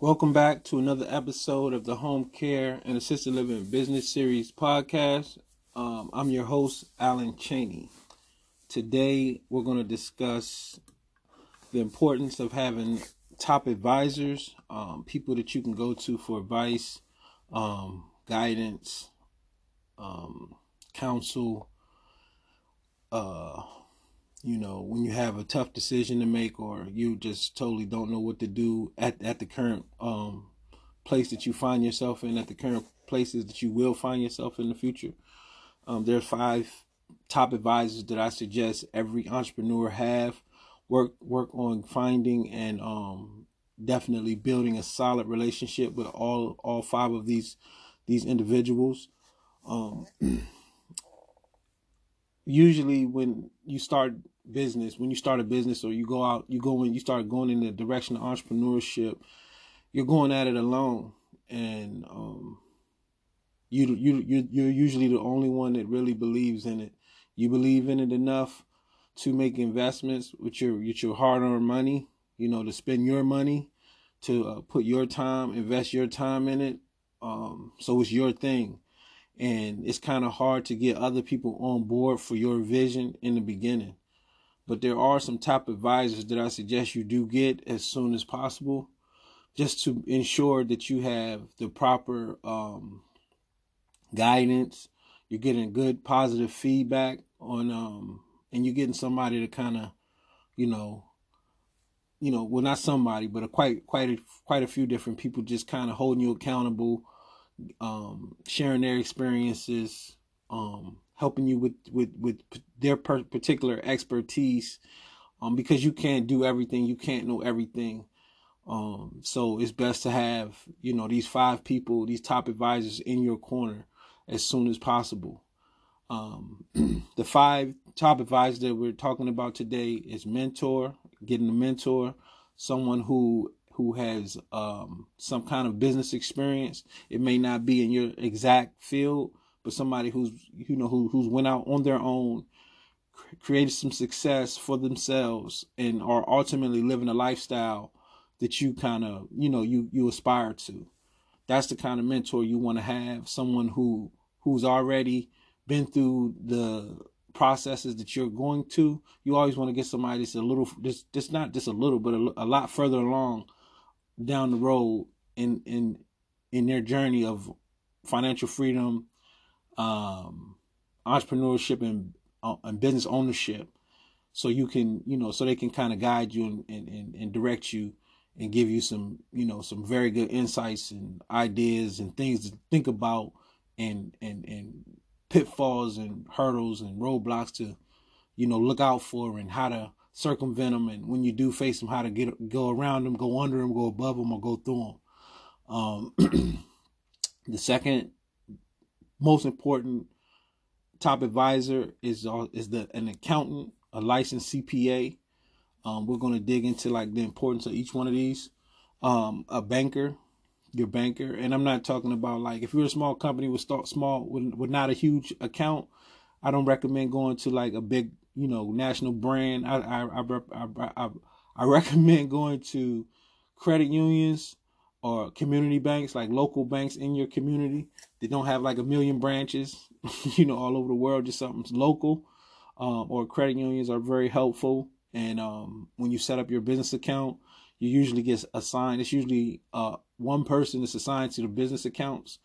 Welcome back to another episode of the Home Care and Assisted Living Business Series podcast. Um, I'm your host, Allen Chaney. Today, we're going to discuss the importance of having top advisors, um, people that you can go to for advice, um, guidance, um, counsel, uh, you know, when you have a tough decision to make or you just totally don't know what to do at, at the current um, place that you find yourself in, at the current places that you will find yourself in the future. Um, there's five top advisors that I suggest every entrepreneur have. Work work on finding and um, definitely building a solid relationship with all all five of these these individuals. Usually when you start business, when you start a business or you go out, you go in, you start going in the direction of entrepreneurship, you're going at it alone, and um, you you you you're usually the only one that really believes in it. You believe in it enough to make investments with your with your hard-earned money, you know, to spend your money, to uh, put your time, invest your time in it. Um, so it's your thing and it's kind of hard to get other people on board for your vision in the beginning. But there are some top advisors that I suggest you do get as soon as possible, just to ensure that you have the proper um, guidance. You're getting good positive feedback on, um, and you're getting somebody to kind of, you know, you know, well, not somebody, but a quite quite a, quite a few different people just kind of holding you accountable um, sharing their experiences, um, helping you with with with their particular expertise, um, because you can't do everything, you can't know everything. Um, so it's best to have you know these five people, these top advisors in your corner as soon as possible. Um, the five top advisors that we're talking about today is mentor, getting a mentor, someone who who has um, some kind of business experience. It may not be in your exact field, but somebody who's you know who who's went out on their own, created some success for themselves, and are ultimately living a lifestyle that you kind of you know you you aspire to. That's the kind of mentor you want to have. Someone who who's already been through the processes that you're going to. You always want to get somebody that's a little, just just not just a little, but a, a lot further along down the road in in in their journey of financial freedom, um, entrepreneurship, and uh, and business ownership. So you can, you know, so they can kind of guide you and, and, and direct you and give you some, you know, some very good insights and ideas and things to think about and and and pitfalls and hurdles and roadblocks to, you know, look out for and how to circumvent them, and when you do face them, how to get go around them, go under them, go above them, or go through them. Um, the second most important top advisor is is the an accountant, a licensed CPA. Um, we're going to dig into like the importance of each one of these. Um, a banker, your banker, and I'm not talking about like if you're a small company with start small with, with not a huge account. I don't recommend going to like a big you know national brand. I I I I, I recommend going to credit unions or community banks, like local banks in your community. They don't have like a million branches, you know, all over the world. Just something local. Um, or credit unions are very helpful. And um, when you set up your business account, you usually get assigned. It's usually uh, one person that's assigned to the business accounts,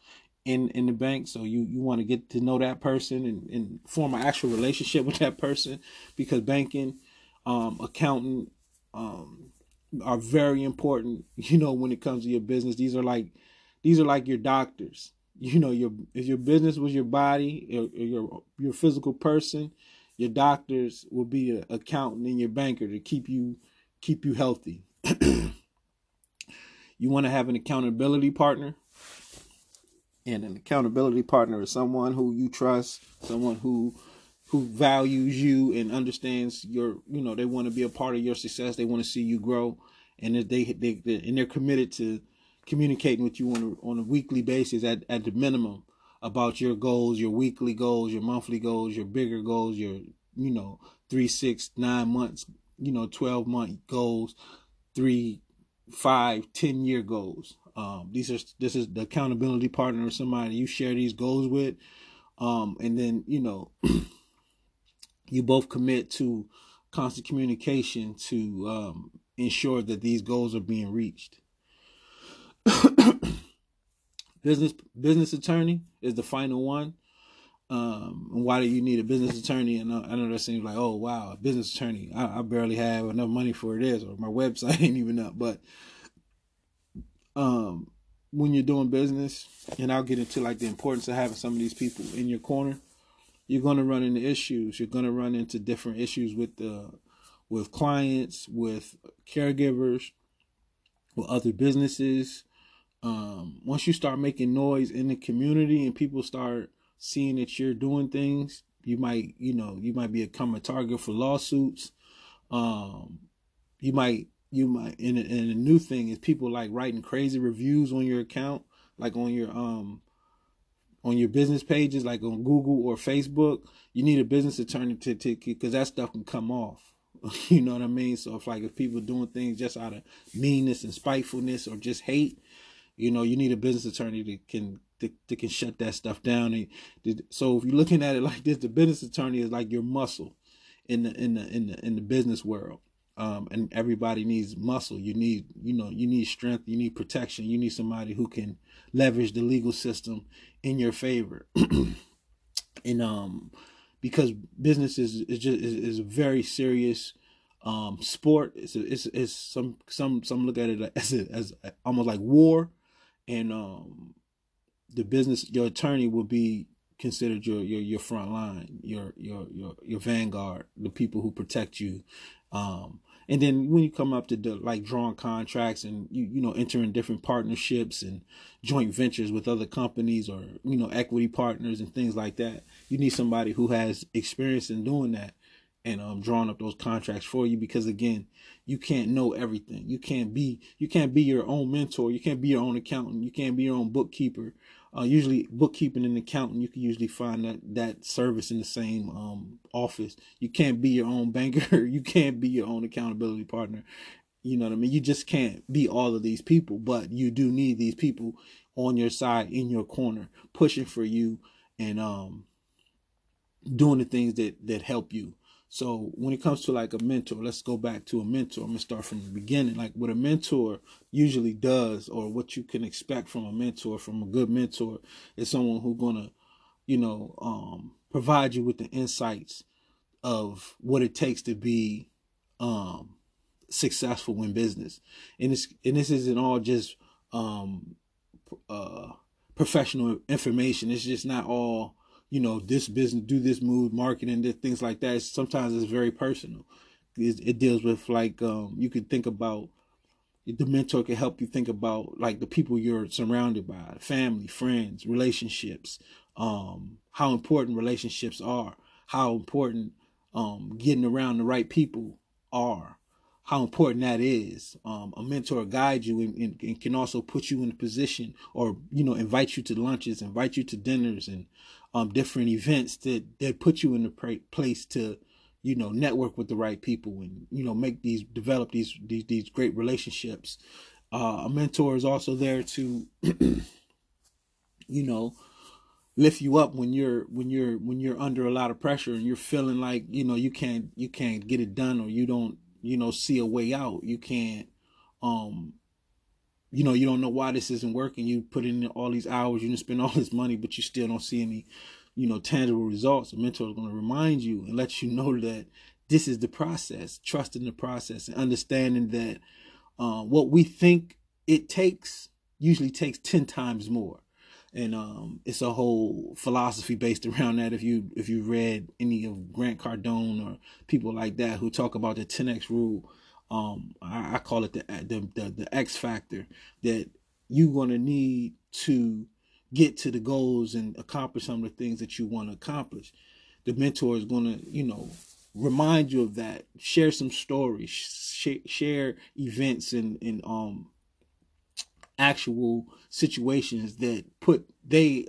in in the bank. So you you want to get to know that person and, and form an actual relationship with that person because banking um accountant um are very important you know when it comes to your business. These are like these are like your doctors. You know your if your business was your body or, or your your physical person your doctors will be an accountant and your banker to keep you keep you healthy. You want to have an accountability partner and an accountability partner is someone who you trust, someone who who values you and understands your you know they want to be a part of your success they want to see you grow and they they, they and they're committed to communicating with you on a, on a weekly basis at, at the minimum about your goals your weekly goals your monthly goals your bigger goals your you know three six nine months you know 12 month goals three five, ten year goals. Um, these are this is the accountability partner or somebody you share these goals with, um, and then you know you both commit to constant communication to um, ensure that these goals are being reached. business business attorney is the final one. Um, and why do you need a business attorney? And I know that seems like, oh wow, a business attorney. I, I barely have enough money for this, or my website ain't even up. But um, when you're doing business, and I'll get into like the importance of having some of these people in your corner. You're going to run into issues. You're going to run into different issues with the with clients, with caregivers, with other businesses. Um, once you start making noise in the community and people start seeing that you're doing things, you might, you know, you might become a target for lawsuits. Um, you might, you might, and, and a new thing is people like writing crazy reviews on your account, like on your, um, on your business pages, like on Google or Facebook. You need a business attorney to, to, cause that stuff can come off. You know what I mean? So if like if people doing things just out of meanness and spitefulness or just hate, you know, you need a business attorney that can that, can shut that stuff down. And so if you're looking at it like this, the business attorney is like your muscle in the in the in the in the business world. Um, and everybody needs muscle. You need, you know, you need strength. You need protection. You need somebody who can leverage the legal system in your favor. and um, because business is is just is, is a very serious um sport. It's a, it's it's some some some look at it as a, as almost like war, and um the business your attorney will be considered your your your front line, your your your your vanguard, the people who protect you. Um, and then when you come up to the, like drawing contracts and you you know entering different partnerships and joint ventures with other companies or you know equity partners and things like that, you need somebody who has experience in doing that and um drawing up those contracts for you because again you can't know everything. You can't be you can't be your own mentor. You can't be your own accountant. You can't be your own bookkeeper uh, usually bookkeeping and accounting you can usually find that that service in the same um, office. You can't be your own banker. You can't be your own accountability partner. You know what i mean? You just can't be all of these people but you do need these people on your side in your corner pushing for you and um doing the things that that help you so when it comes to like a mentor, let's go back to a mentor. I'm gonna start from the beginning. Like what a mentor usually does, or what you can expect from a mentor, from a good mentor, is someone who's gonna, you know, um, provide you with the insights of what it takes to be um, successful in business. And this and this isn't all just um, uh, professional information. It's just not all you know, this business, do this move, marketing, this things like that. Sometimes it's very personal. It, it deals with like um, you could think about the mentor can help you think about like the people you're surrounded by, family, friends, relationships, um, how important relationships are, how important um, getting around the right people are, how important that is. Um, a mentor guides you and, and, and, can also put you in a position or, you know, invite you to lunches, invite you to dinners and um, different events that that put you in a place to you know network with the right people and you know make these develop these these, these great relationships. Uh, a mentor is also there to you know lift you up when you're when you're when you're under a lot of pressure and you're feeling like you know you can't you can't get it done or you don't you know see a way out. You can't um you know, you don't know why this isn't working. You put in all these hours, you spend all this money, but you still don't see any, you know, tangible results. A mentor is going to remind you and let you know that this is the process, trust in the process and understanding that uh, what we think it takes usually takes 10 times more. And um, it's a whole philosophy based around that. If you if you read any of Grant Cardone or people like that who talk about the 10x rule, um I, I call it the, the the the X factor that you're gonna need to get to the goals and accomplish some of the things that you want to accomplish. The mentor is gonna, you know, remind you of that. Share some stories. Share, share events and and um actual situations that put they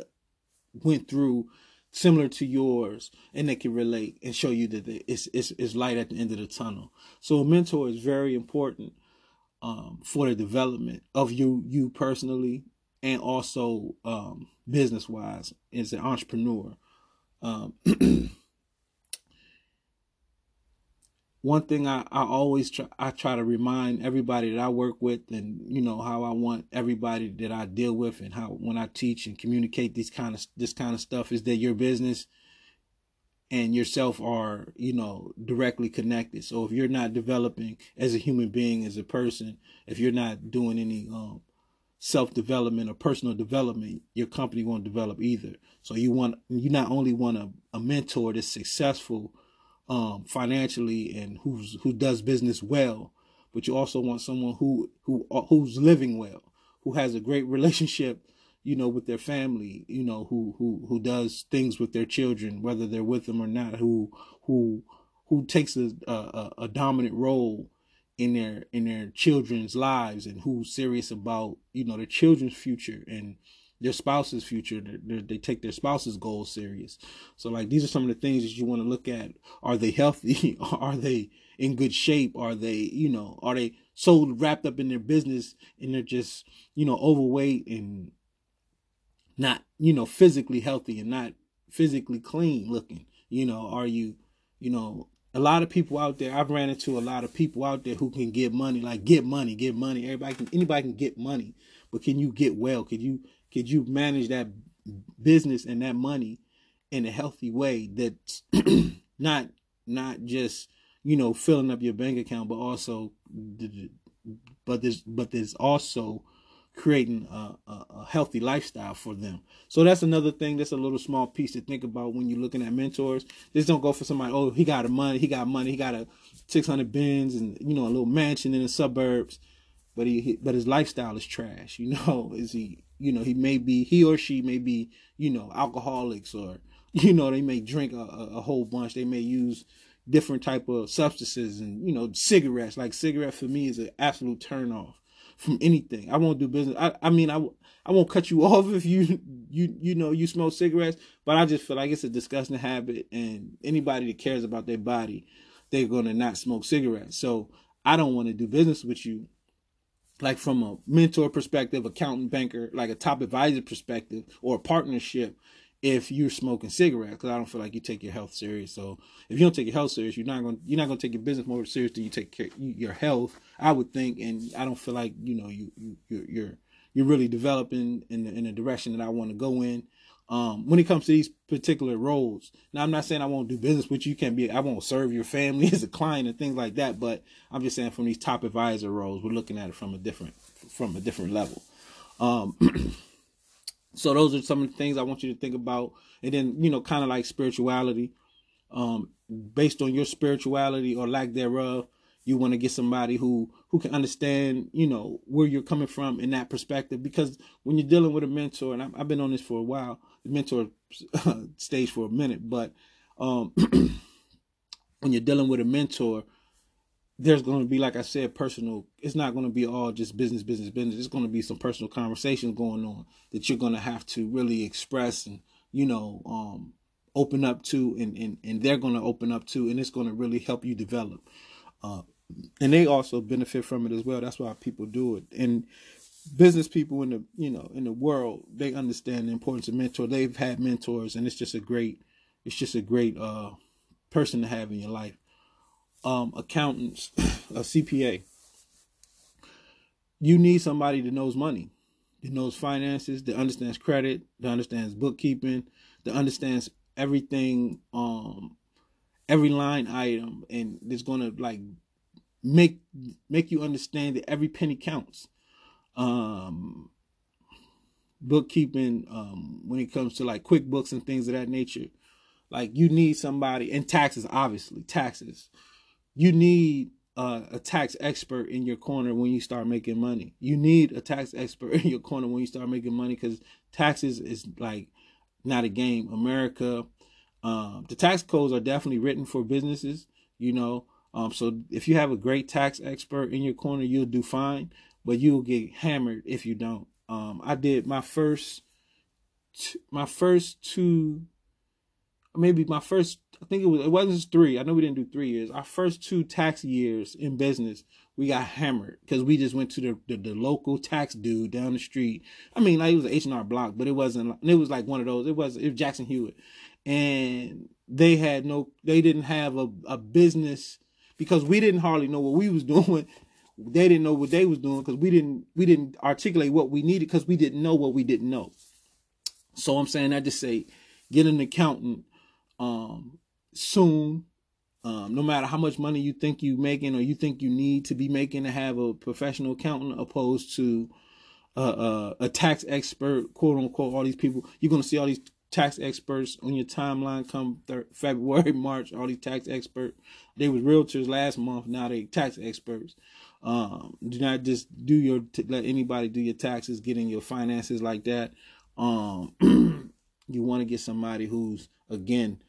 went through similar to yours and they can relate and show you that it's, it's, it's light at the end of the tunnel. So a mentor is very important um, for the development of you you personally and also um, business wise as an entrepreneur. Um, one thing I, I always try I try to remind everybody that I work with and you know how I want everybody that I deal with and how when I teach and communicate these kind of this kind of stuff is that your business and yourself are you know directly connected. So if you're not developing as a human being as a person if you're not doing any um, self-development or personal development your company won't develop either. So you want you not only want a, a mentor that's successful um, financially and who's who does business well, but you also want someone who who uh, who's living well, who has a great relationship, you know, with their family, you know, who who who does things with their children, whether they're with them or not, who who who takes a a, a dominant role in their in their children's lives and who's serious about you know their children's future and their spouse's future. They, they take their spouse's goals serious. So like these are some of the things that you want to look at. Are they healthy? are they in good shape? Are they, you know, are they so wrapped up in their business and they're just, you know, overweight and not, you know, physically healthy and not physically clean looking? You know, are you, you know, a lot of people out there i've ran into a lot of people out there who can get money like get money get money everybody can anybody can get money but can you get well can you could you manage that business and that money in a healthy way that's not not just you know filling up your bank account but also but there's but there's also creating a, a, healthy lifestyle for them. So that's another thing that's a little small piece to think about when you're looking at mentors. Just don't go for somebody oh he got a money he got money he got a 600 Benz and you know a little mansion in the suburbs but he but his lifestyle is trash you know is he you know he may be he or she may be you know alcoholics or you know they may drink a, a whole bunch. They may use different type of substances and you know cigarettes. Like cigarette for me is an absolute turn off from anything. I won't do business. I, I mean i I won't cut you off if you you you know you smoke cigarettes, but I just feel like it's a disgusting habit, and anybody that cares about their body, they're gonna not smoke cigarettes. So I don't want to do business with you like from a mentor perspective, accountant, banker, like a top advisor perspective, or a partnership, if you're smoking cigarettes, because I don't feel like you take your health serious. So if you don't take your health serious, you're not going to you're not going to take your business more serious than you take care, your health. I would think, and I don't feel like you know you you you're you're really developing in the, in the direction that I want to go in um, when it comes to these particular roles. Now, I'm not saying I won't do business with you. You can't be, I won't serve your family as a client and things like that. But I'm just saying from these top advisor roles, we're looking at it from a different, from a different level. Um, so those are some of the things I want you to think about. And then, you know, kind of like spirituality, um, based on your spirituality or lack thereof, you want to get somebody who who can understand you know where you're coming from in that perspective because when you're dealing with a mentor and i've, been on this for a while mentor stage for a minute but um, when you're dealing with a mentor there's going to be like i said personal it's not going to be all just business business business it's going to be some personal conversations going on that you're going to have to really express and you know um, open up to and, and and they're going to open up to and it's going to really help you develop uh, and they also benefit from it as well. That's why people do it. And business people in the you know in the world they understand the importance of mentor. They've had mentors, and it's just a great it's just a great uh, person to have in your life. Um, accountants, a CPA. You need somebody that knows money, that knows finances, that understands credit, that understands bookkeeping, that understands everything, um, every line item, and going to like make make you understand that every penny counts. Um, bookkeeping, um, when it comes to like QuickBooks and things of that nature, like you need somebody and taxes, obviously taxes. You need uh, a tax expert in your corner when you start making money. You need a tax expert in your corner when you start making money because taxes is like not a game. America, um, the tax codes are definitely written for businesses. You know, um, so if you have a great tax expert in your corner, you'll do fine, but you'll get hammered if you don't. Um, I did my first, t- my first two, maybe my first. I think it was it wasn't three. I know we didn't do three years. Our first two tax years in business we got hammered because we just went to the, the, the local tax dude down the street. I mean, like it was an H and R block, but it wasn't. It was like one of those. It was it was Jackson Hewitt, and they had no. They didn't have a, a business because we didn't hardly know what we was doing. They didn't know what they was doing because we didn't we didn't articulate what we needed because we didn't know what we didn't know. So I'm saying I just say get an accountant um, soon um, no matter how much money you think you're making or you think you need to be making to have a professional accountant opposed to uh, uh, a tax expert, quote unquote, all these people, you're going to see all these tax experts on your timeline come February, March, all these tax experts. They was realtors last month. Now they tax experts. Um, do not just do your, let anybody do your taxes, getting your finances like that. Um, you want to get somebody who's, again,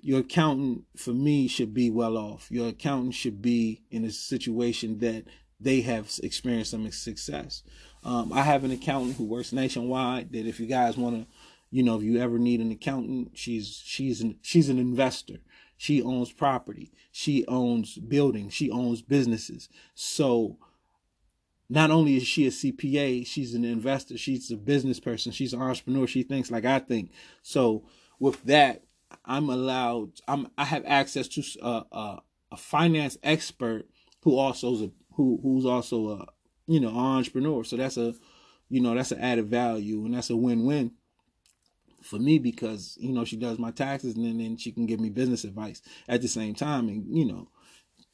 your accountant for me should be well off. Your accountant should be in a situation that they have experienced some success. Um, I have an accountant who works nationwide. That if you guys want to, you know, if you ever need an accountant, she's she's an she's an investor. She owns property. She owns buildings. She owns businesses. So not only is she a CPA, she's an investor. She's a business person. She's an entrepreneur. She thinks like I think. So with that, I'm allowed. I'm. I have access to a uh, a, uh, a finance expert who also is a who who's also a you know entrepreneur. So that's a you know that's an added value and that's a win win for me because you know she does my taxes and then, then she can give me business advice at the same time. And you know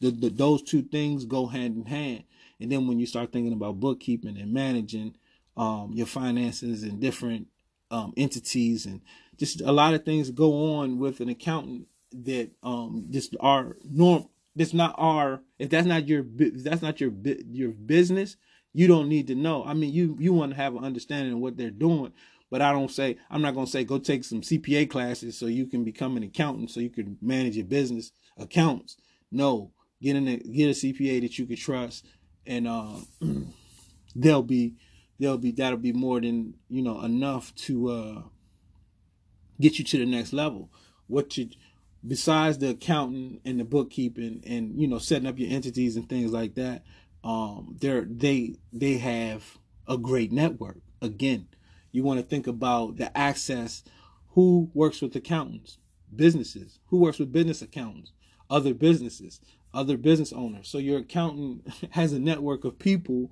the, the, those two things go hand in hand. And then when you start thinking about bookkeeping and managing um, your finances and different um, entities and just a lot of things go on with an accountant that um just are norm that's not our if that's not your that's not your your business you don't need to know. I mean you you want to have an understanding of what they're doing but i don't say i'm not going to say go take some cpa classes so you can become an accountant so you can manage your business accounts no get in a get a cpa that you can trust and uh they'll be they'll be that'll be more than you know enough to uh get you to the next level. What you besides the accounting and the bookkeeping and you know setting up your entities and things like that, um, they're they they have a great network. Again, you want to think about the access. Who works with accountants? Businesses. Who works with business accountants? Other businesses, other business owners. So your accountant has a network of people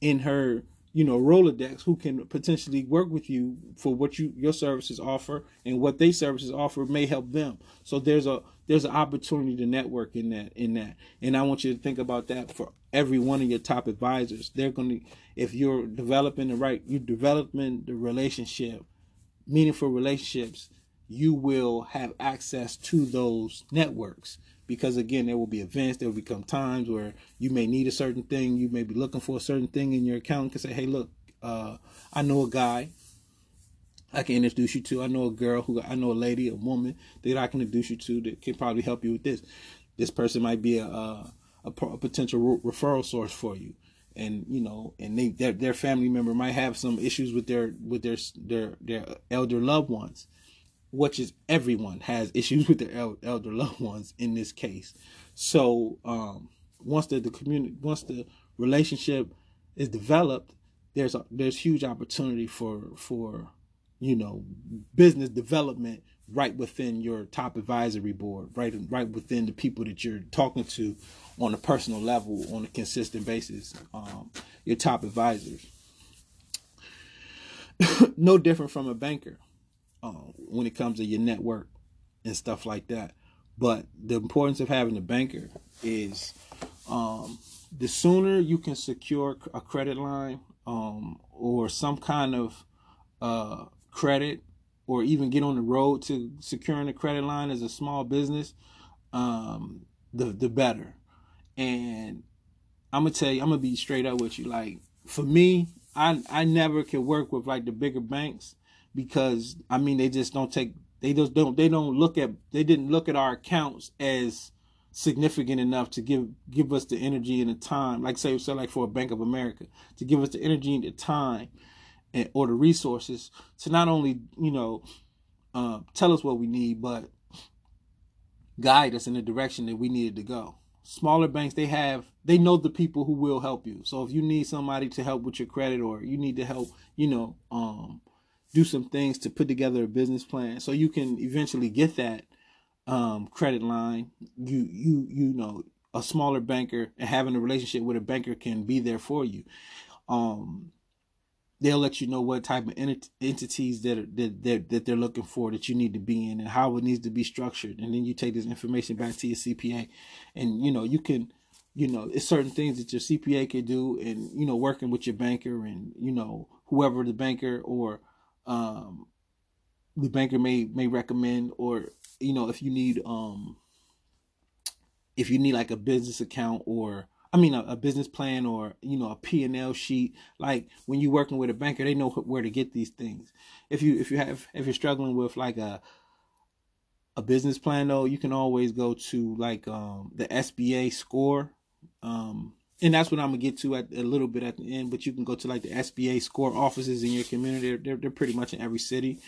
in her you know Rolodex who can potentially work with you for what you your services offer and what they services offer may help them. So there's a there's an opportunity to network in that in that. And I want you to think about that for every one of your top advisors. They're going to if you're developing the right you're developing the relationship, meaningful relationships, you will have access to those networks because again there will be events there will become times where you may need a certain thing you may be looking for a certain thing in your account and can say hey look uh, i know a guy i can introduce you to. I know a girl who i know a lady a woman that i can introduce you to that can probably help you with this. This person might be a, a, a potential referral source for you. And you know and they their, their family member might have some issues with their with their their their elder loved ones which is everyone has issues with their elder loved ones in this case. So um, once the, the community, once the relationship is developed, there's a, there's huge opportunity for for you know business development right within your top advisory board, right right within the people that you're talking to on a personal level on a consistent basis. Um, your top advisors, no different from a banker um, when it comes to your network and stuff like that. But the importance of having a banker is um, the sooner you can secure a credit line um, or some kind of uh, credit or even get on the road to securing a credit line as a small business, um, the the better. And I'm gonna tell you, I'm gonna be straight up with you. Like for me, I I never can work with like the bigger banks because I mean they just don't take they just don't they don't look at they didn't look at our accounts as significant enough to give give us the energy and the time like say say like for a Bank of America to give us the energy and the time and or the resources to not only you know uh, tell us what we need but guide us in the direction that we needed to go smaller banks they have they know the people who will help you. So if you need somebody to help with your credit or you need to help, you know, um, do some things to put together a business plan so you can eventually get that um, credit line. You you you know a smaller banker and having a relationship with a banker can be there for you. Um, they'll let you know what type of ent- entities that, are, that that that they're looking for that you need to be in and how it needs to be structured and then you take this information back to your CPA and you know you can you know it's certain things that your CPA can do and you know working with your banker and you know whoever the banker or um the banker may may recommend or you know if you need um if you need like a business account or I mean, a, a, business plan or you know a P and L sheet. Like when you're working with a banker, they know where to get these things. If you if you have if you're struggling with like a a business plan though, you can always go to like um, the SBA score. Um, and that's what I'm gonna get to at a little bit at the end. But you can go to like the SBA score offices in your community. They're they're pretty much in every city.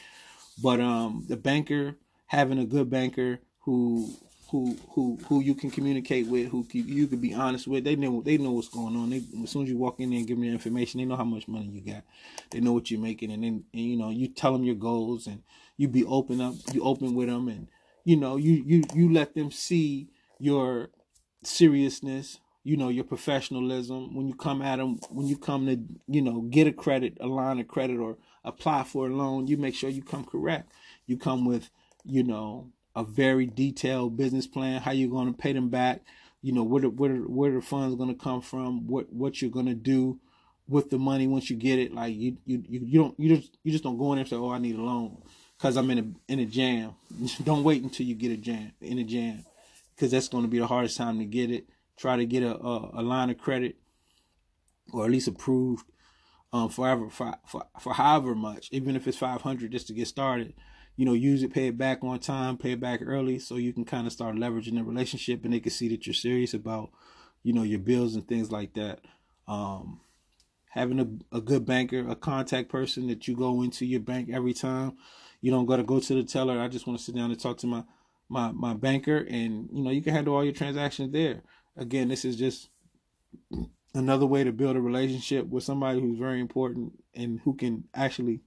But um, the banker having a good banker who who who who you can communicate with, who you can be honest with. They know they know what's going on. They, as soon as you walk in there and give them the information, they know how much money you got. They know what you're making, and then and, you know you tell them your goals, and you be open up, you open with them, and you know you you you let them see your seriousness. You know your professionalism when you come at them. When you come to you know get a credit, a line of credit, or apply for a loan, you make sure you come correct. You come with you know a very detailed business plan, how you're going to pay them back, you know, where the, where, where the funds going to come from, what, what you're going to do with the money once you get it. Like you, you, you don't, you just, you just don't go in there and say, oh, I need a loan because I'm in a, in a jam. don't wait until you get a jam, in a jam, because that's going to be the hardest time to get it. Try to get a, a, a line of credit or at least approved um, forever for, for, for however much, even if it's 500 just to get started you know, use it, pay it back on time, pay it back early, so you can kind of start leveraging the relationship, and they can see that you're serious about, you know, your bills and things like that. Um, having a, a good banker, a contact person that you go into your bank every time. You don't got to go to the teller. I just want to sit down and talk to my my my banker, and you know, you can handle all your transactions there. Again, this is just another way to build a relationship with somebody who's very important and who can actually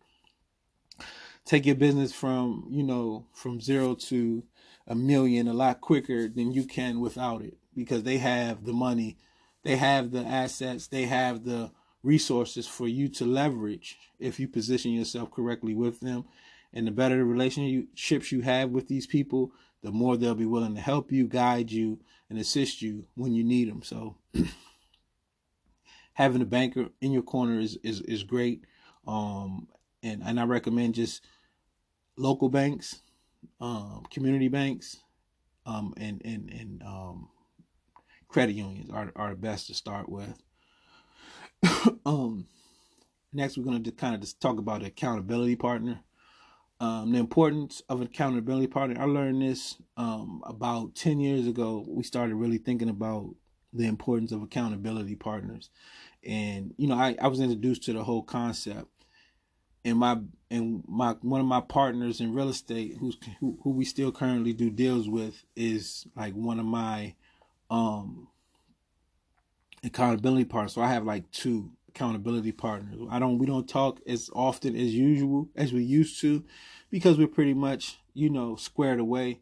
take your business from you know from zero to a million a lot quicker than you can without it because they have the money they have the assets they have the resources for you to leverage if you position yourself correctly with them. And the better the relationships you have with these people the more they'll be willing to help you guide you and assist you when you need them so having a banker in your corner is is, is great um and and I recommend just local banks, um, community banks, um, and and and um, credit unions are are the best to start with. um, next, we're going to kind of just talk about accountability partner. Um, the importance of accountability partner. I learned this um, about ten years ago. We started really thinking about the importance of accountability partners, and you know, I, I was introduced to the whole concept and my and my one of my partners in real estate who's who, who we still currently do deals with is like one of my um accountability partners so i have like two accountability partners i don't we don't talk as often as usual as we used to because we're pretty much you know squared away.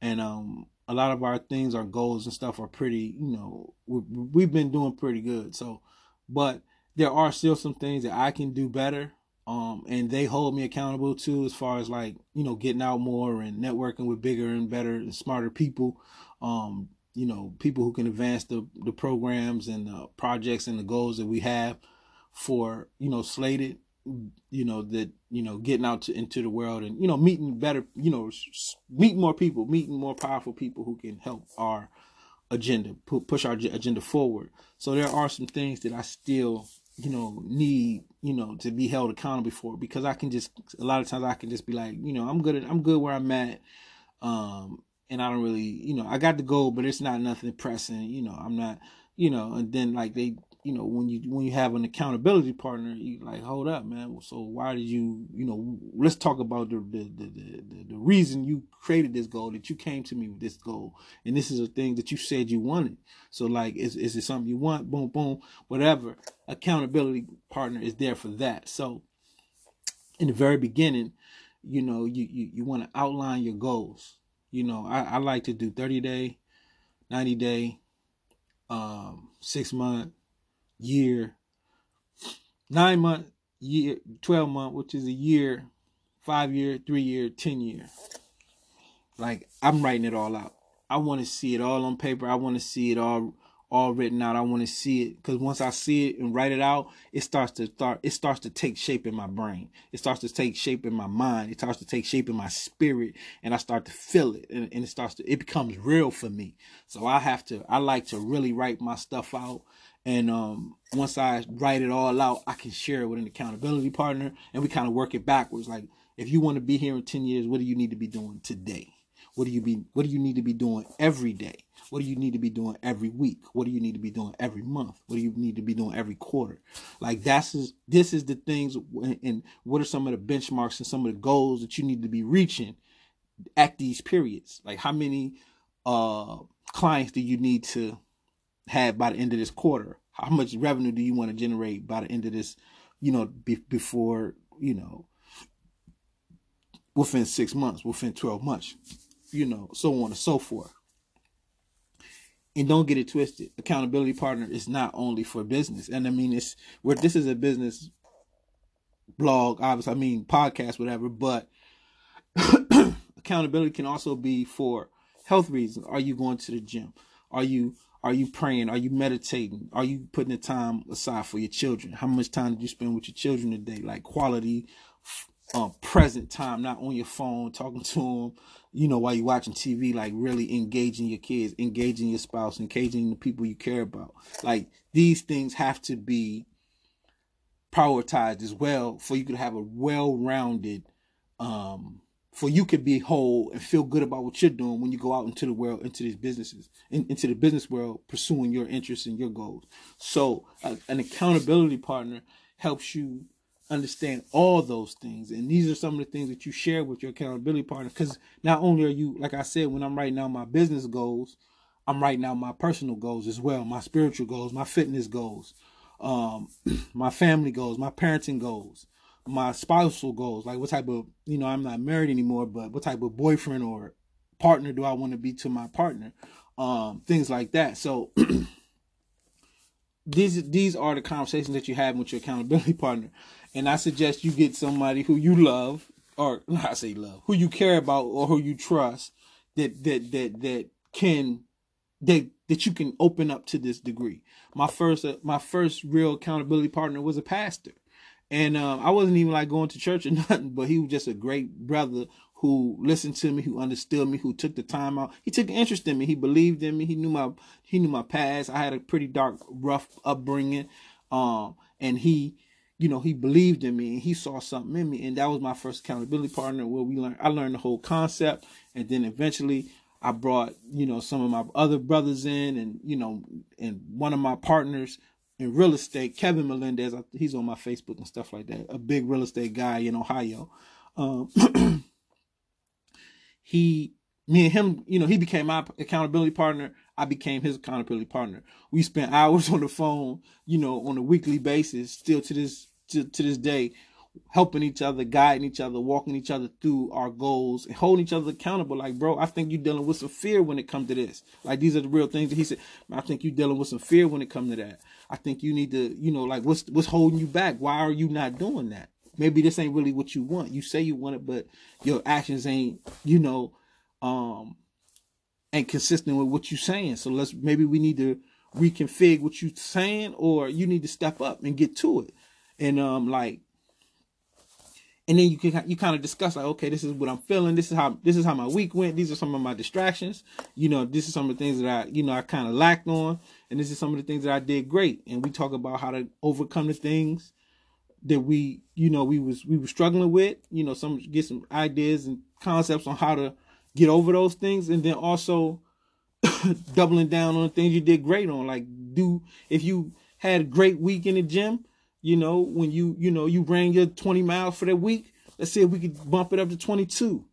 And um a lot of our things our goals and stuff are pretty you know we've been doing pretty good. So but there are still some things that i can do better um, and they hold me accountable too, as far as like you know getting out more and networking with bigger and better and smarter people. Um, you know, people who can advance the the programs and the projects and the goals that we have for you know slated. You know that you know getting out to, into the world and you know meeting better. You know, meeting more people, meeting more powerful people who can help our agenda, push our agenda forward. So there are some things that I still you know need you know to be held accountable for because I can just a lot of times I can just be like you know I'm good at, I'm good where I'm at um and I don't really you know I got the goal but it's not nothing pressing you know I'm not you know and then like they you know when you when you have an accountability partner you like hold up man. So why did you you know let's talk about the the the, the, the reason you created this goal that you came to me with this goal and this is a thing that you said you wanted. So like is, is it something you want? Boom boom. Whatever. Accountability partner is there for that. So in the very beginning you know you you, you want to outline your goals you know I, I like to do 30 day 90 day um six month year, nine month, year, 12 month, which is a year, five year, three year, 10 year. Like I'm writing it all out. I want to see it all on paper. I want to see it all all written out. I want to see it because once I see it and write it out, it starts to start. It starts to take shape in my brain. It starts to take shape in my mind. It starts to take shape in my spirit, and I start to feel it, and, and it starts to. It becomes real for me. So I have to. I like to really write my stuff out and um, once I write it all out, I can share it with an accountability partner, and we kind of work it backwards. Like, if you want to be here in ten years, what do you need to be doing today? What do you be? What do you need to be doing every day? What do you need to be doing every week? What do you need to be doing every month? What do you need to be doing every quarter? Like that's is this is the things, and what are some of the benchmarks and some of the goals that you need to be reaching at these periods? Like how many uh clients do you need to have by the end of this quarter? How much revenue do you want to generate by the end of this, you know, be, before, you know, within six months, within 12 months, you know, so on and so forth. And don't get it twisted. Accountability partner is not only for business. And I mean, it's where this is a business blog, obviously, I mean, podcast, whatever, but accountability can also be for health reasons. Are you going to the gym? Are you are you praying? Are you meditating? Are you putting the time aside for your children? How much time did you spend with your children today? Like quality, uh, present time, not on your phone, talking to them, you know, while you're watching TV, like really engaging your kids, engaging your spouse, engaging the people you care about. Like these things have to be prioritized as well for you to have a well-rounded um for you could be whole and feel good about what you're doing when you go out into the world, into these businesses, in, into the business world, pursuing your interests and your goals. So, uh, an accountability partner helps you understand all those things. And these are some of the things that you share with your accountability partner. Because not only are you, like I said, when I'm writing out my business goals, I'm writing out my personal goals as well, my spiritual goals, my fitness goals, um, my family goals, my parenting goals my spousal goals. Like what type of, you know, I'm not married anymore, but what type of boyfriend or partner do I want to be to my partner? Um, things like that. So these these are the conversations that you have with your accountability partner. And I suggest you get somebody who you love, or I say love, who you care about or who you trust that that that that can that that you can open up to this degree. My first uh, my first real accountability partner was a pastor. And um, I wasn't even like going to church or nothing, but he was just a great brother who listened to me, who understood me, who took the time out. He took interest in me. He believed in me. He knew my he knew my past. I had a pretty dark, rough upbringing, um, and he, you know, he believed in me and he saw something in me. And that was my first accountability partner where we learned. I learned the whole concept, and then eventually I brought you know some of my other brothers in, and you know, and one of my partners in real estate, Kevin Melendez, he's on my Facebook and stuff like that, a big real estate guy in Ohio. Um, he, me and him, you know, he became my accountability partner. I became his accountability partner. We spent hours on the phone, you know, on a weekly basis, still to this to, to this day, helping each other, guiding each other, walking each other through our goals, and holding each other accountable. Like, bro, I think you're dealing with some fear when it comes to this. Like, these are the real things that he said. I think you're dealing with some fear when it comes to that. I think you need to, you know, like what's what's holding you back? Why are you not doing that? Maybe this ain't really what you want. You say you want it, but your actions ain't, you know, um, ain't consistent with what you're saying. So let's maybe we need to reconfigure what you're saying, or you need to step up and get to it. And um, like and then you can you kind of discuss like okay this is what i'm feeling this is how this is how my week went these are some of my distractions. You know this is some of the things that i you know i kind of lacked on and this is some of the things that i did great. And we talk about how to overcome the things that we you know we was we were struggling with you know some get some ideas and concepts on how to get over those things. And then also doubling down on the things you did great on. Like do if you had a great week in the gym, you know, when you, you know, you ran your 20 miles for that week, let's see if we could bump it up to 22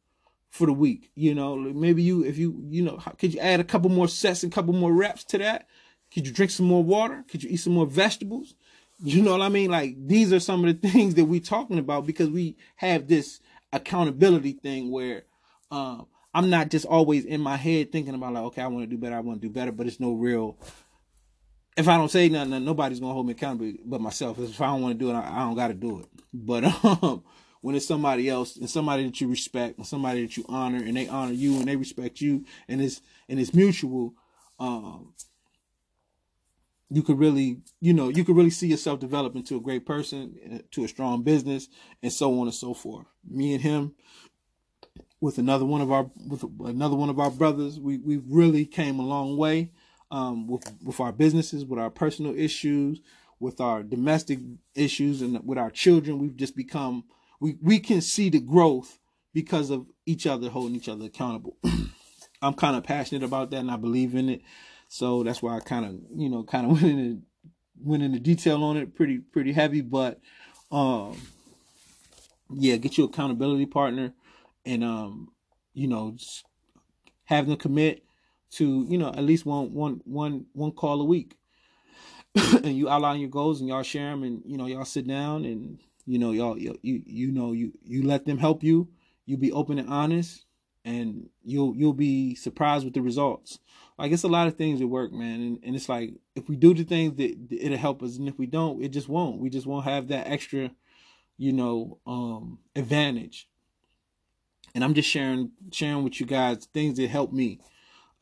for the week. You know, maybe you, if you, you know, could you add a couple more sets and couple more reps to that? Could you drink some more water? Could you eat some more vegetables? You know what I mean? Like these are some of the things that we're talking about because we have this accountability thing where um, I'm not just always in my head thinking about like, okay, I want to do better, I want to do better, but it's no real. If I don't say nothing, nobody's gonna hold me accountable but myself. If I don't want to do it, I, don't got to do it. But um, when it's somebody else and somebody that you respect and somebody that you honor and they honor you and they respect you and it's and it's mutual, um, you could really, you know, you could really see yourself develop into a great person, uh, to a strong business, and so on and so forth. Me and him, with another one of our with another one of our brothers, we we really came a long way um, with with our businesses, with our personal issues, with our domestic issues, and with our children. We've just become we we can see the growth because of each other holding each other accountable. I'm kind of passionate about that, and I believe in it. So that's why I kind of, you know, kind of went into went into detail on it pretty pretty heavy, but um yeah, get your accountability partner and um you know have them commit to, you know, at least one one one one call a week. and you outline your goals and y'all share them and you know y'all sit down and you know y'all you you, know you you let them help you you be open and honest and you'll you'll be surprised with the results. Like it's a lot of things that work, man, and, and it's like if we do the things that it'll help us, and if we don't, it just won't. We just won't have that extra, you know, um advantage. And I'm just sharing sharing with you guys things that help me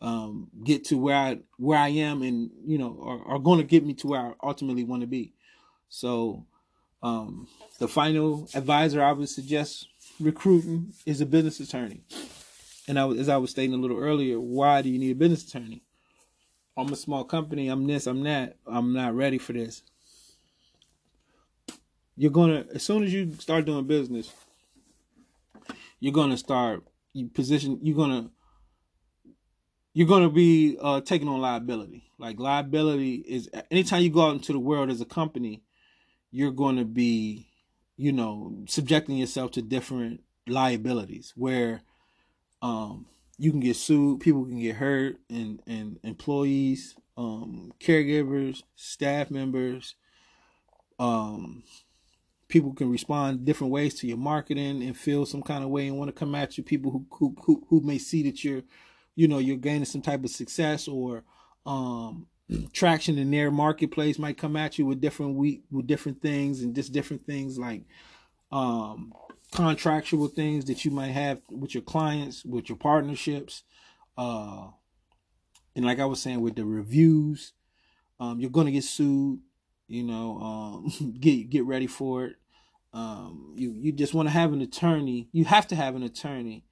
um get to where I where I am, and you know, are, are going to get me to where I ultimately want to be. So, um, the final advisor I would suggest recruiting is a business attorney and I, as I was stating a little earlier, why do you need a business attorney? I'm a small company. I'm this. I'm that. I'm not ready for this. You're gonna as soon as you start doing business, you're gonna start you position. You're gonna you're gonna be uh, taking on liability. Like liability is anytime you go out into the world as a company, you're going to be, you know, subjecting yourself to different liabilities where um, you can get sued, people can get hurt, and and employees, um, caregivers, staff members, um, people can respond different ways to your marketing and feel some kind of way and want to come at you. People who who who, who may see that you're, you know, you're gaining some type of success or um, traction in their marketplace might come at you with different week with different things and just different things like um contractual things that you might have with your clients, with your partnerships. Uh, and like I was saying, with the reviews, um, you're gonna get sued. You know, um, get get ready for it. Um, you you just want to have an attorney. You have to have an attorney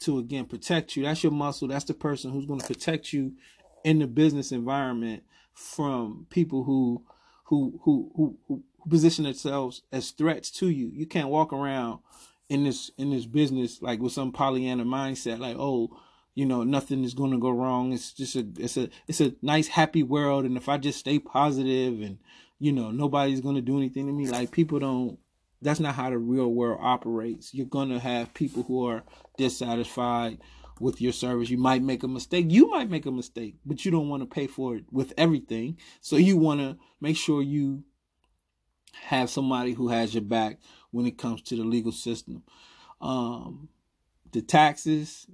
to again protect you. That's your muscle. That's the person who's going to protect you in the business environment from people who who who who, who position themselves as threats to you. You can't walk around in this in this business like with some Pollyanna mindset, like oh, you know, nothing is going to go wrong. It's just a it's a it's a nice happy world, and if I just stay positive and you know nobody's going to do anything to me, like people don't. That's not how the real world operates. You're going to have people who are dissatisfied with your service. You might make a mistake. You might make a mistake, but you don't want to pay for it with everything. So you want to make sure you have somebody who has your back when it comes to the legal system. Um, the taxes,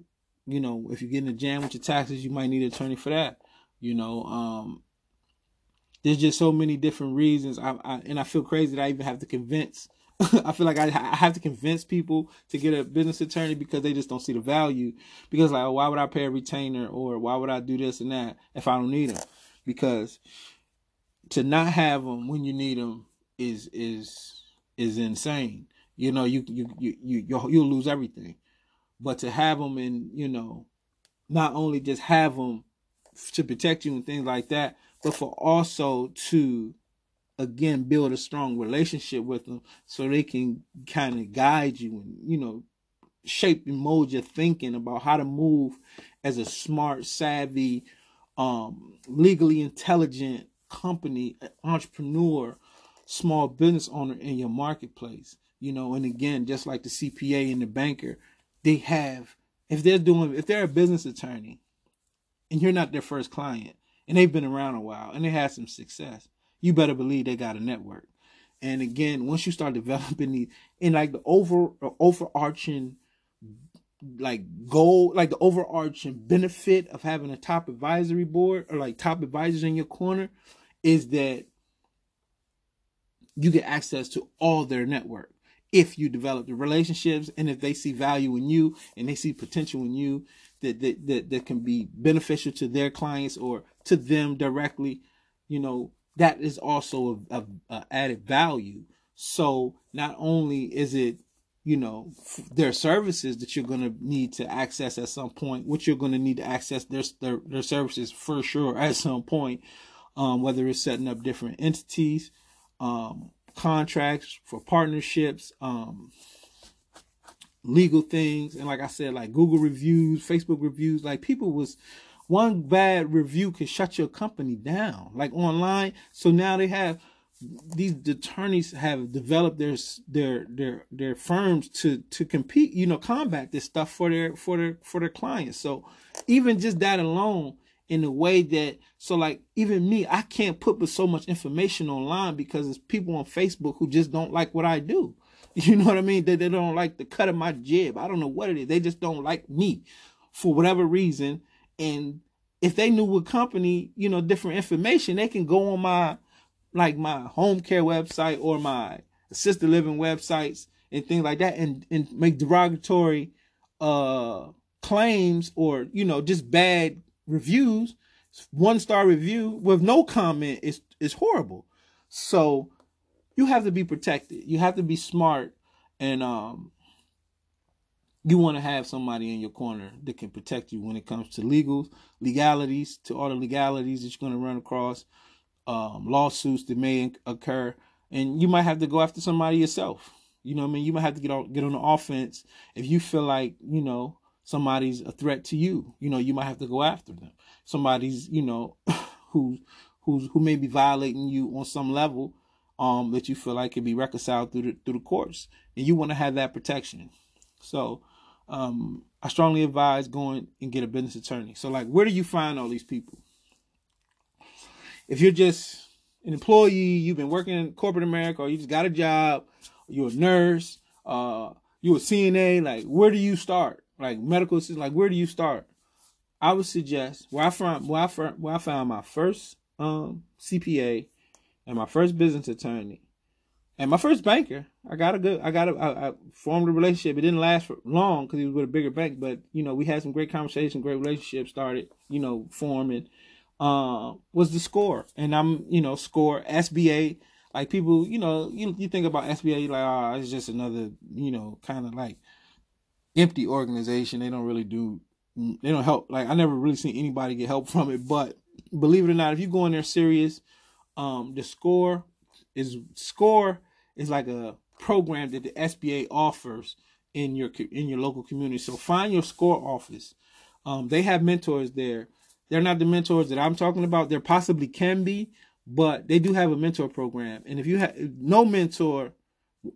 you know, if you get in a jam with your taxes, you might need an attorney for that. You know, um, there's just so many different reasons. I, I, and I feel crazy that I even have to convince. I feel like I, I have to convince people to get a business attorney because they just don't see the value. Because like, why would I pay a retainer or why would I do this and that if I don't need them? Because to not have them when you need them is is is insane. You know, you you you you you'll, you'll lose everything. But to have them and you know, not only just have them to protect you and things like that, but for also to again build a strong relationship with them so they can kind of guide you and you know shape and mold your thinking about how to move as a smart savvy um legally intelligent company, entrepreneur, small business owner in your marketplace. You know, and again, just like the CPA and the banker, they have if they're doing if they're a business attorney and you're not their first client and they've been around a while and they had some success, you better believe they got a network. And again, once you start developing these in like the over overarching like goal, like the overarching benefit of having a top advisory board or like top advisors in your corner is that you get access to all their network if you develop the relationships and if they see value in you and they see potential in you that that that, that can be beneficial to their clients or to them directly you know that is also a, a added value. So not only is it you know their services that you're going to need to access at some point which you're going to need to access their, their their services for sure at some point um, whether it's setting up different entities um, contracts for partnerships um, legal things. And like i said like google reviews facebook reviews like people was one bad review can shut your company down like online. So now they have these attorneys have developed their their their their firms to to compete you know combat this stuff for their for their for their clients. So even just that alone in a way that so like even me i can't put but so much information online because it's people on facebook who just don't like what i do. You know what i mean? They, they don't like the cut of my jib. I don't know what it is. They just don't like me for whatever reason and if they knew what company you know different information they can go on my like my home care website or my assisted living websites and things like that and, and make derogatory uh claims or you know just bad reviews. One star review with no comment is is horrible. So you have to be protected. You have to be smart and um you want to have somebody in your corner that can protect you when it comes to legals legalities to all the legalities that you're going to run across um, lawsuits that may occur, and you might have to go after somebody yourself. You know, what I mean, you might have to get on get on the offense if you feel like you know somebody's a threat to you. You know, you might have to go after them. Somebody's you know who who's who may be violating you on some level um, that you feel like can be reconciled through the through the courts, and you want to have that protection. So, um, I strongly advise going and get a business attorney. So, like, where do you find all these people? if you're just an employee, you've been working in corporate America, or you just got a job, you're a nurse, uh, you're a CNA, like where do you start? Like medical assistant, like where do you start? I would suggest where I found where I found, where I found my first um, CPA and my first business attorney and my first banker. I got a good, I got a, I, I formed a relationship. It didn't last for long because he was with a bigger bank, but you know we had some great conversations, great relationships started, you know, forming uh, was the score. And I'm, you know, score SBA. Like people, you know, you you think about SBA, like, oh, it's just another, you know, kind of like empty organization. They don't really do, they don't help. Like I never really seen anybody get help from it. But believe it or not, if you go in there serious, um, the score is score is like a program that the SBA offers in your in your local community. So find your score office. Um, they have mentors there they're not the mentors that I'm talking about. There possibly can be, but they do have a mentor program. And if you have no mentor,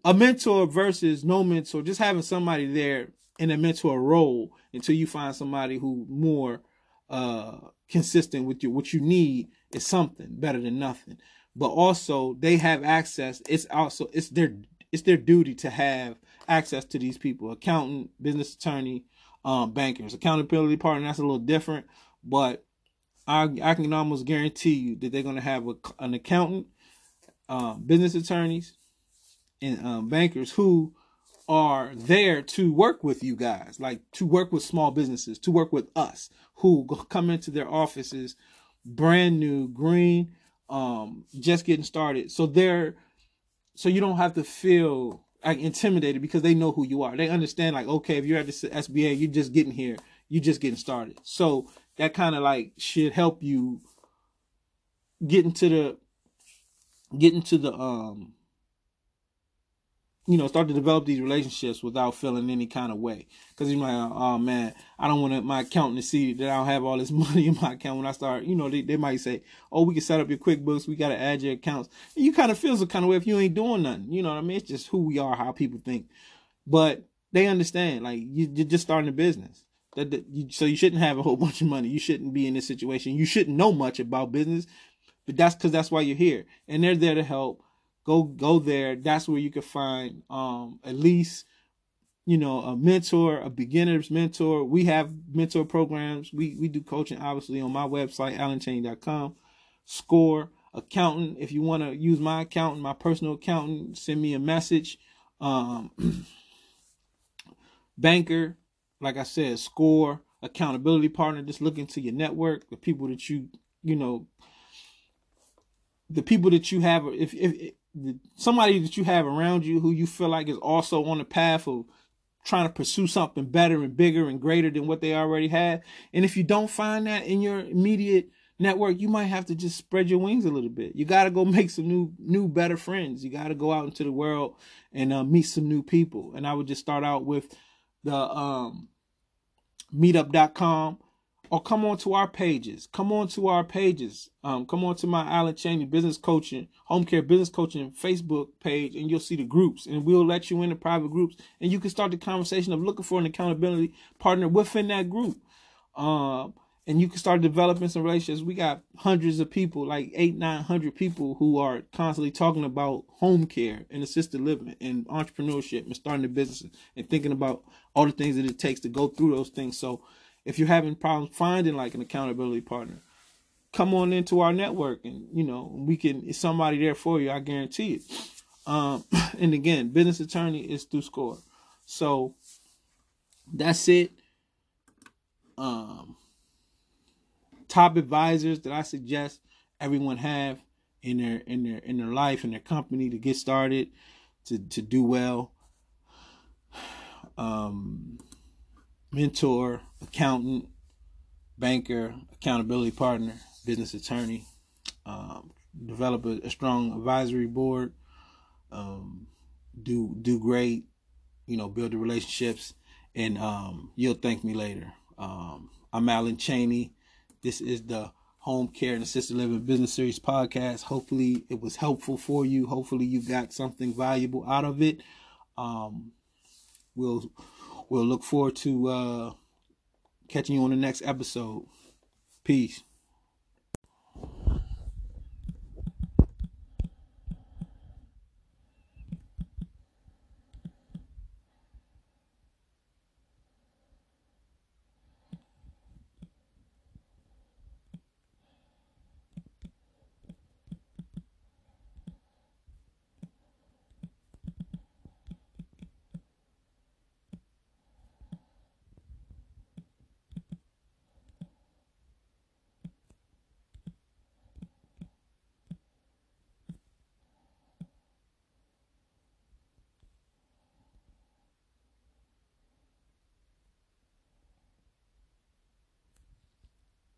a mentor versus no mentor, just having somebody there in a mentor role until you find somebody who more uh consistent with you what you need is something better than nothing. But also they have access. It's also it's their it's their duty to have access to these people, accountant, business attorney, um, bankers, accountability partner. That's a little different, but I I can almost guarantee you that they're going to have a, an accountant, uh, business attorneys, and um, bankers who are there to work with you guys, like to work with small businesses, to work with us who come into their offices brand new, green, um, just getting started. So they're so you don't have to feel like intimidated because they know who you are. They understand like, okay, if you're at the SBA, you're just getting here, you're just getting started. So that kind of like should help you get into the get into the um you know, start to develop these relationships without feeling any kind of way. Because you're like, oh man, I don't want my accountant to see that I don't have all this money in my account when I start. You know, they, they might say, oh, we can set up your QuickBooks, we got to add your accounts. And you kind of feel some kind of way if you ain't doing nothing. You know what I mean? It's just who we are, how people think. But they understand, like you, are just starting a business. That, that you, so you shouldn't have a whole bunch of money. You shouldn't be in this situation. You shouldn't know much about business, but that's because that's why you're here, and they're there to help go go there. That's where you can find um, at least you know a mentor, a beginner's mentor. We have mentor programs. We we do coaching obviously on my website allenchaney.com. Score accountant. If you want to use my accountant, my personal accountant, send me a message. Um, banker, like I said, score accountability partner. Just look into your network, the people that you you know, the people that you have. If if somebody that you have around you who you feel like is also on the path of trying to pursue something better and bigger and greater than what they already have. And if you don't find that in your immediate network, you might have to just spread your wings a little bit. You got to go make some new, new, better friends. You got to go out into the world and uh, meet some new people. And I would just start out with the um, meetup.com or come on to our pages. Come on to our pages. Um, come on to my Allen Chaney Business Coaching, Home Care Business Coaching Facebook page, and you'll see the groups. And we'll let you in the private groups, and you can start the conversation of looking for an accountability partner within that group. Um, and you can start developing some relationships. We got hundreds of people, like eight, nine hundred people, who are constantly talking about home care and assisted living and entrepreneurship and starting a business and thinking about all the things that it takes to go through those things. So if you're having problems finding like an accountability partner, come on into our network and you know we can it's somebody there for you. I guarantee it. Um, and again, business attorney is through score. So that's it. Um, top advisors that I suggest everyone have in their in their in their life in their company to get started to to do well. Um, mentor, accountant, banker, accountability partner, business attorney. Um, develop a, a, strong advisory board. Um, do do great. You know, build the relationships, and um, you'll thank me later. Um, I'm Allen Chaney. This is the Home Care and Assisted Living Business Series podcast. Hopefully, it was helpful for you. Hopefully, you got something valuable out of it. Um, we'll we'll look forward to uh, catching you on the next episode. Peace.